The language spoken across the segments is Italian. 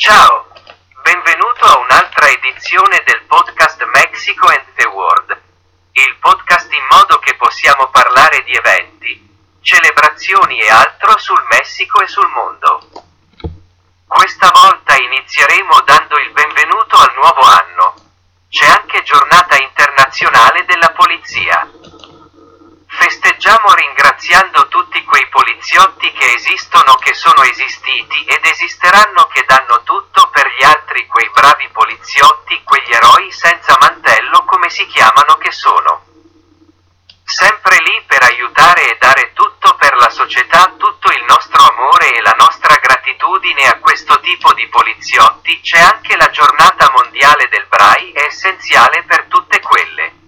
Ciao, benvenuto a un'altra edizione del podcast Mexico and the World. Il podcast in modo che possiamo parlare di eventi, celebrazioni e altro sul Messico e sul mondo. Questa volta inizieremo dando il benvenuto al nuovo anno. C'è anche giornata internazionale della polizia. Festeggiamo ringraziando tutti quei poliziotti che esistono, che sono esistiti ed esisteranno, che danno tutto per gli altri, quei bravi poliziotti, quegli eroi senza mantello come si chiamano che sono. Sempre lì per aiutare e dare tutto per la società, tutto il nostro amore e la nostra gratitudine a questo tipo di poliziotti, c'è anche la giornata mondiale del Brai, è essenziale per tutte quelle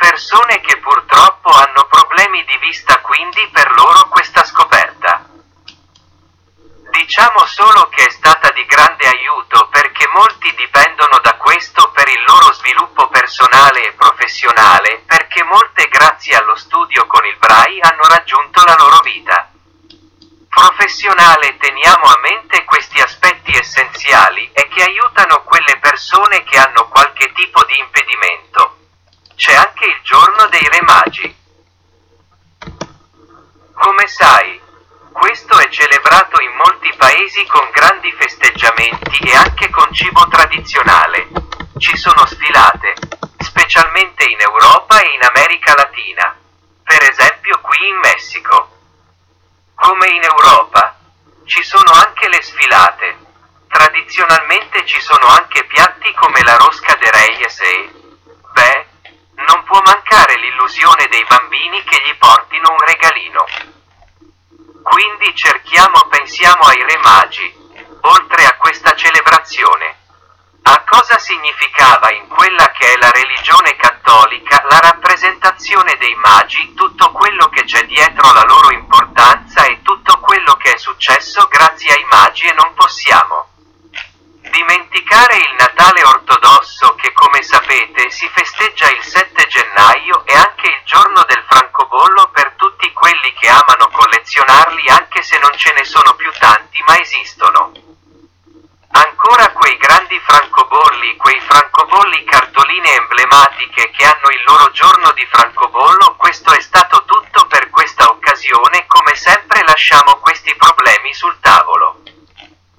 persone che purtroppo hanno problemi di vista, quindi per loro questa scoperta. Diciamo solo che è stata di grande aiuto perché molti dipendono da questo per il loro sviluppo personale e professionale, perché molte grazie allo studio con il Brai hanno raggiunto la loro vita professionale teniamo a mente questi aspetti essenziali e che aiutano quelle persone che hanno qualche tipo di impedimento. C'è anche il giorno dei Re Magi. Come sai, questo è celebrato paesi con grandi festeggiamenti e anche con cibo tradizionale. Ci sono sfilate, specialmente in Europa e in America Latina. Per esempio qui in Messico. Come in Europa, ci sono anche le sfilate. Tradizionalmente ci sono anche piatti come la rosca de reyes e, beh, non può mancare l'illusione dei bambini che gli portino un regalino. Quindi cerchiamo, pensiamo ai re magi, oltre a questa celebrazione. A cosa significava in quella che è la religione cattolica la rappresentazione dei magi, tutto quello che c'è dietro la loro importanza e tutto quello che è successo grazie ai magi e non possiamo dimenticare il Natale ortodosso che come sapete si festeggia il 7 gennaio e anche il giorno del francobollo per tutti quelli che amano collezionarli anche se non ce ne sono più tanti ma esistono. Ancora quei grandi francobolli, quei francobolli cartoline emblematiche che hanno il loro giorno di francobollo, questo è stato tutto per questa occasione, come sempre lasciamo questi problemi sul tavolo.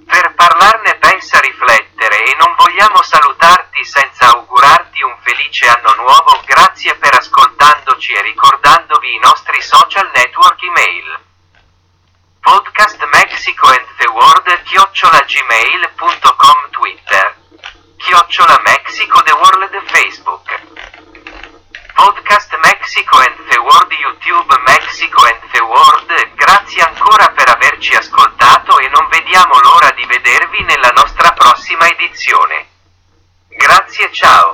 Per parlarne pensa riflettere e non vogliamo salutarti senza augurarti un felice anno nuovo, grazie per ascoltandoci e ricordandovi i nostri social network email. Podcast Mexico and the World chiocciola gmail.com Twitter chiocciola Mexico the World Facebook Podcast Mexico and the World YouTube Mexico and the World grazie ancora per averci ascoltato e non vediamo l'ora di vedervi nella nostra prossima edizione. Grazie ciao.